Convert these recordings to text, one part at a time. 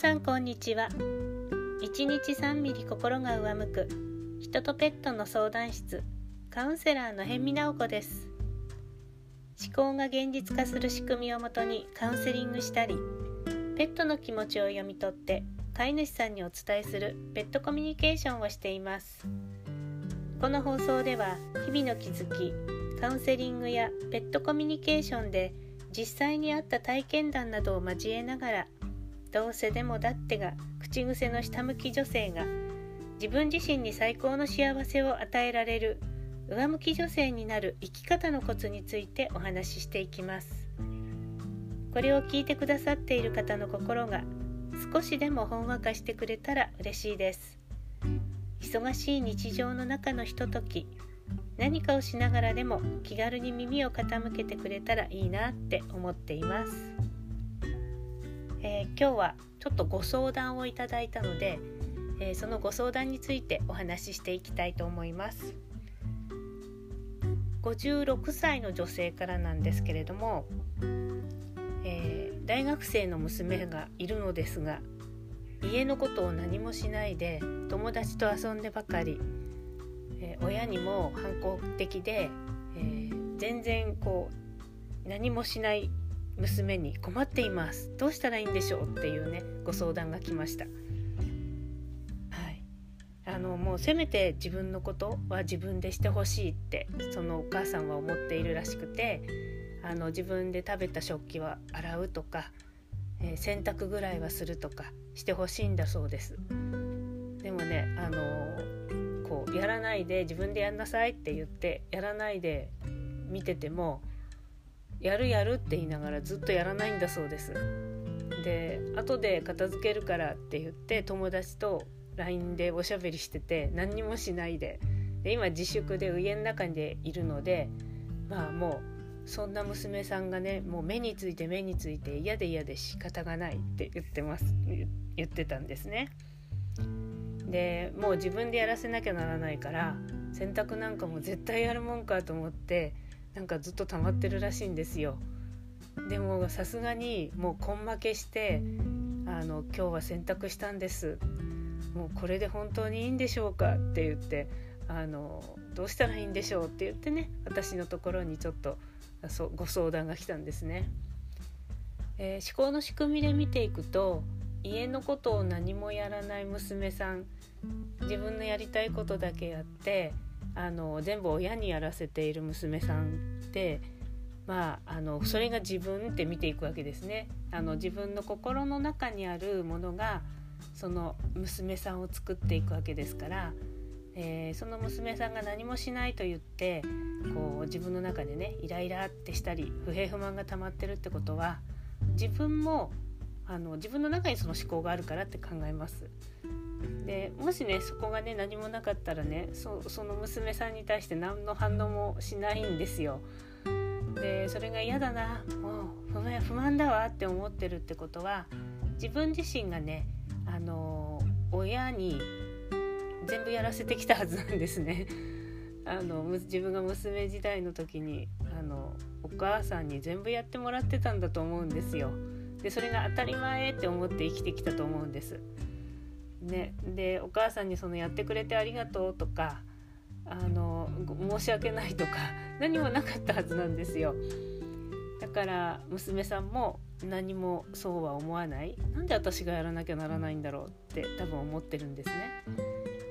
さんこんにちは。1日3ミリ心が上向く。人とペットの相談室。カウンセラーの辺見直子です。思考が現実化する仕組みをもとにカウンセリングしたりペットの気持ちを読み取って飼い主さんにお伝えするペットコミュニケーションをしています。この放送では日々の気づきカウンセリングやペットコミュニケーションで実際にあった体験談などを交えながらどうせでもだってが口癖の下向き女性が自分自身に最高の幸せを与えられる上向き女性になる生き方のコツについてお話ししていきますこれを聞いてくださっている方の心が少しでもほんわかしてくれたら嬉しいです忙しい日常の中のひととき何かをしながらでも気軽に耳を傾けてくれたらいいなって思っています。えー、今日はちょっとご相談をいただいたので、えー、そのご相談についてお話ししていきたいと思います。56歳の女性からなんですけれども、えー、大学生の娘がいるのですが家のことを何もしないで友達と遊んでばかり、え親にも反抗的で、え全然こう何もしない娘に困っています。どうしたらいいんでしょうっていうねご相談が来ました。はい。あのもうせめて自分のことは自分でしてほしいってそのお母さんは思っているらしくてあの自分で食べた食器は洗うとか、えー、洗濯ぐらいはするとかしてほしいんだそうです。でもねあのこうやらないで自分でやんなさいって言ってやらないで見ててもやるやるって言いながらずっとやらないんだそうです。で後で片付けるからって言って友達と LINE でおしゃべりしてて何にもしないで。で今自粛で家の中でいるのでまあもうそんな娘さんがねもう目について目について嫌で嫌で仕方がないって言ってます。言ってたんですね。でもう自分でやらせなきゃならないから洗濯なんかも絶対やるもんかと思ってなんかずっと溜まってるらしいんですよ。でもさすがにもう根負けしてあの「今日は洗濯したんです」もうこれで本当にいいんでしょうかって言ってあのどうしたらいいんでしょうって言ってね私のところにちょっとご相談が来たんですね。えー、思考の仕組みで見ていくと家のことを何もやらない娘さん自分のやりたいことだけやってあの全部親にやらせている娘さんってまあ、あのそれが自分って見ていくわけですねあの自分の心の中にあるものがその娘さんを作っていくわけですから、えー、その娘さんが何もしないと言ってこう自分の中でねイライラってしたり不平不満が溜まってるってことは自分もあの自分の中にその思考があるからって考えます。でもしねそこがね何もなかったらねその娘さんに対して何の反応もしないんですよ。でそれが嫌だなもう不満だわって思ってるってことは自分自身がねあの親に全部やらせてきたはずなんですね。あの自分が娘時代の時にあのお母さんに全部やってもらってたんだと思うんですよ。でそれが当たり前って思って生きてきたと思うんです。ね、でお母さんにそのやってくれてありがとうとかあの申し訳ないとか 何もなかったはずなんですよ。だから娘さんも何もそうは思わない。なんで私がやらなきゃならないんだろうって多分思ってるんですね。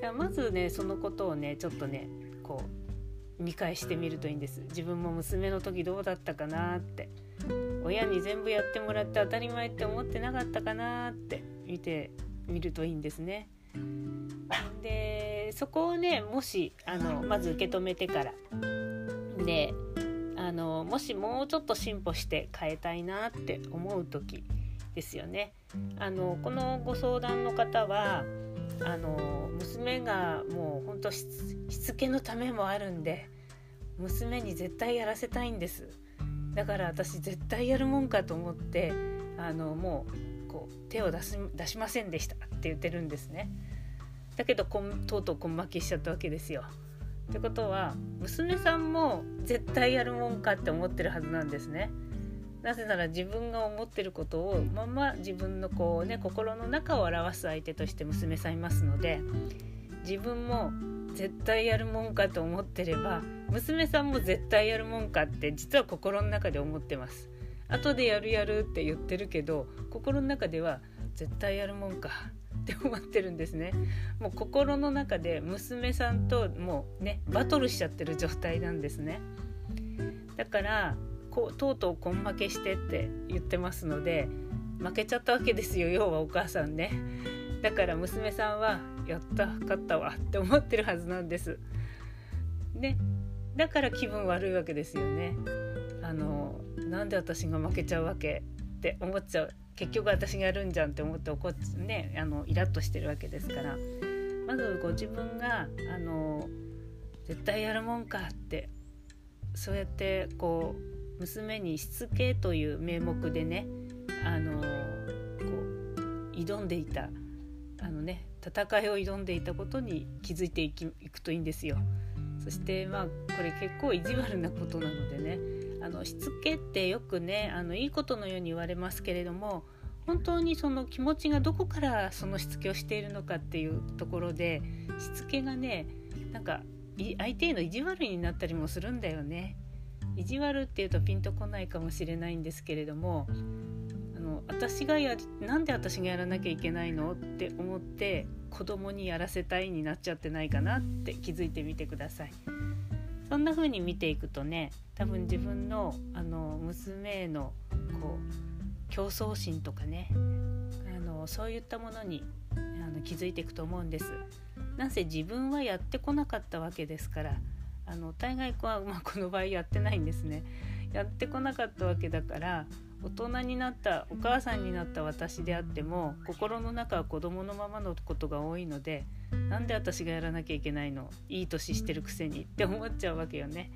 だからまずねそのことをねちょっとねこう見返してみるといいんです。自分も娘の時どうだったかなって。親に全部やってもらって当たり前って思ってなかったかなって見て見るといいんですね。でそこをねもしあのまず受け止めてからであのもしもうちょっと進歩して変えたいなって思う時ですよね。あのこのご相談の方はあの娘がもうほんとしつけのためもあるんで娘に絶対やらせたいんですだから私絶対やるもんかと思ってあのもうこう手を出す出しませんでしたって言ってるんですね。だけどとうとう根負けしちゃったわけですよ。ってことは娘さんも絶対やるもんかって思ってるはずなんですね。なぜなら自分が思ってることをまま自分のこうね心の中を表す相手として娘さんいますので自分も絶対やるもんかと思ってれば娘さんも絶対やるもんかって実は心の中で思ってます後でやるやるって言ってるけど心の中では絶対やるもんかって思ってるんですね。もう心の中で娘さんともうねバトルしちゃってる状態なんですね。だからこうとうとう根負けしてって言ってますので負けちゃったわけですよ要はお母さんね。だから娘さんはやった勝ったわって思ってるはずなんです。ね。だから気分悪いわけですよね。あのなんで私が負けちゃうわけって思っちゃう。結局私がやるんじゃんって思って怒っねあのイラッとしてるわけですから。まずご自分があの絶対やるもんかってそうやってこう娘にしつけという名目でねあのこう挑んでいた。あのね戦いを挑んでいたことに気づいていくといいんですよ。そしてまあこれ結構意地悪なことなのでねあのしつけってよくねあのいいことのように言われますけれども本当にその気持ちがどこからそのしつけをしているのかっていうところでしつけがねなんか相手への意地悪になったりもするんだよね。意地悪っていうとピンとこないかもしれないんですけれどもあの私がやなんで私がやらなきゃいけないのって思って子供にやらせたいになっちゃってないかなって気づいてみてください。そんな風に見ていくとね多分自分のあの娘へのこう競争心とかねあのそういったものにあの気づいていくと思うんです。なんせ自分はやってこなかったわけですからあの大概は、まあ、この場合やってないんですね。やってこなかったわけだから大人になったお母さんになった私であっても心の中は子供のままのことが多いのでなんで私がやらなきゃいけないの？いい年してるくせにって思っちゃうわけよね。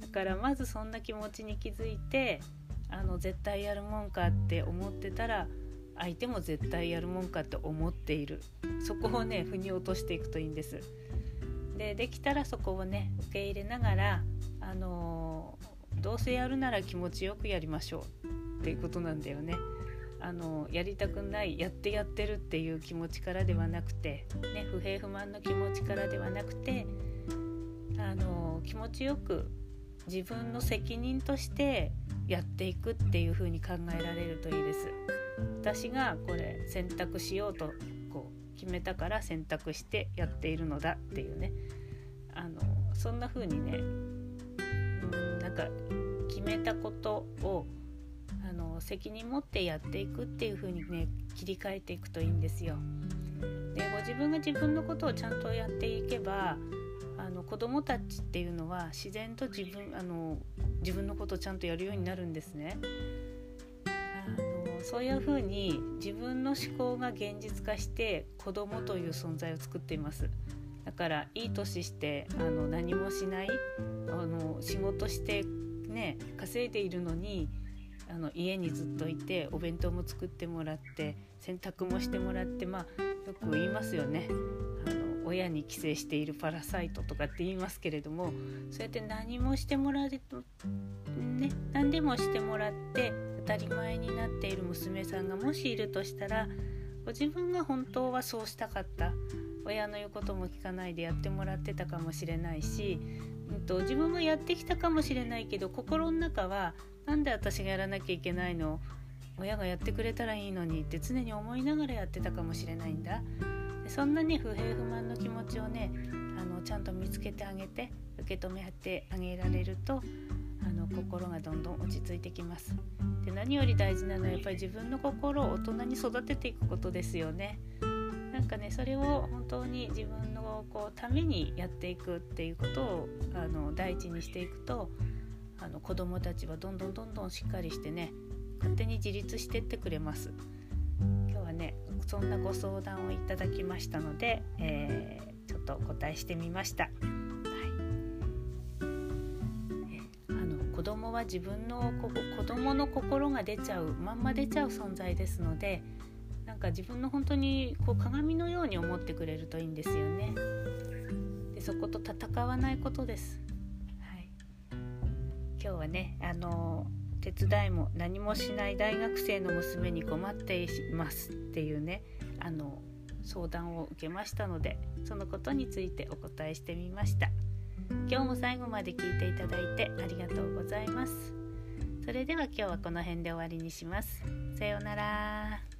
だからまずそんな気持ちに気づいてあの絶対やるもんかって思ってたら相手も絶対やるもんかって思っているそこをね腑に落としていくといいんです。でできたらそこをね受け入れながらあのどうせやるなら気持ちよくやりましょうっていうことなんだよね。あのやりたくないやってやってるっていう気持ちからではなくて、ね、不平不満の気持ちからではなくてあの気持ちよく自分の責任としてやっていくっていう風に考えられるといいです。私がこれ選択しようとこう決めたから選択してやっているのだっていうねあのそんな風にねうんなんか決めたことをの責任持ってやっていくっていう風にね切り替えていくといいんですよ。でご自分が自分のことをちゃんとやっていけばあの子どもたちっていうのは自然と自分あの自分のことをちゃんとやるようになるんですね。あのそういうふうに自分の思考が現実化して子供という存在を作っています。だからいい年してあの何もしないあの仕事してね稼いでいるのにあの家にずっといてお弁当も作ってもらって洗濯もしてもらってまあよく言いますよね。あの親に寄生しているパラサイトとかって言いますけれどもそうやって何もしてもらうね何でもしてもらって当たり前になっている娘さんがもしいるとしたらご自分が本当はそうしたかった。親の言うことも聞かないでやってもらってたかもしれないし、うんと、自分もやってきたかもしれないけど心の中は何で私がやらなきゃいけないの親がやってくれたらいいのにって常に思いながらやってたかもしれないんだそんなね不平不満の気持ちをねあのちゃんと見つけてあげて受け止めてあげられるとあの心がどんどん落ち着いてきます。で何より大事なのはやっぱり自分の心を大人に育てていくことですよね。なんかねそれを本当に自分のこうためにやっていくっていうことをあの第一にしていくとあの子どもたちはどんどんどんどんしっかりしてね勝手に自立してってくれます今日はねそんなご相談をいただきましたので、えー、ちょっとお答えしてみました。はい、あの子供は自分のこ子供の心が出ちゃうまんま出ちゃう存在ですのでなんか自分の本当にこう鏡のように思ってくれるといいんですよね。でそこと戦わないことです。今日はねあの手伝いも何もしない大学生の娘に困っていますっていうねあの相談を受けましたのでそのことについてお答えしてみました。今日も最後まで聞いていただいてありがとうございます。それでは今日はこの辺で終わりにします。さようなら。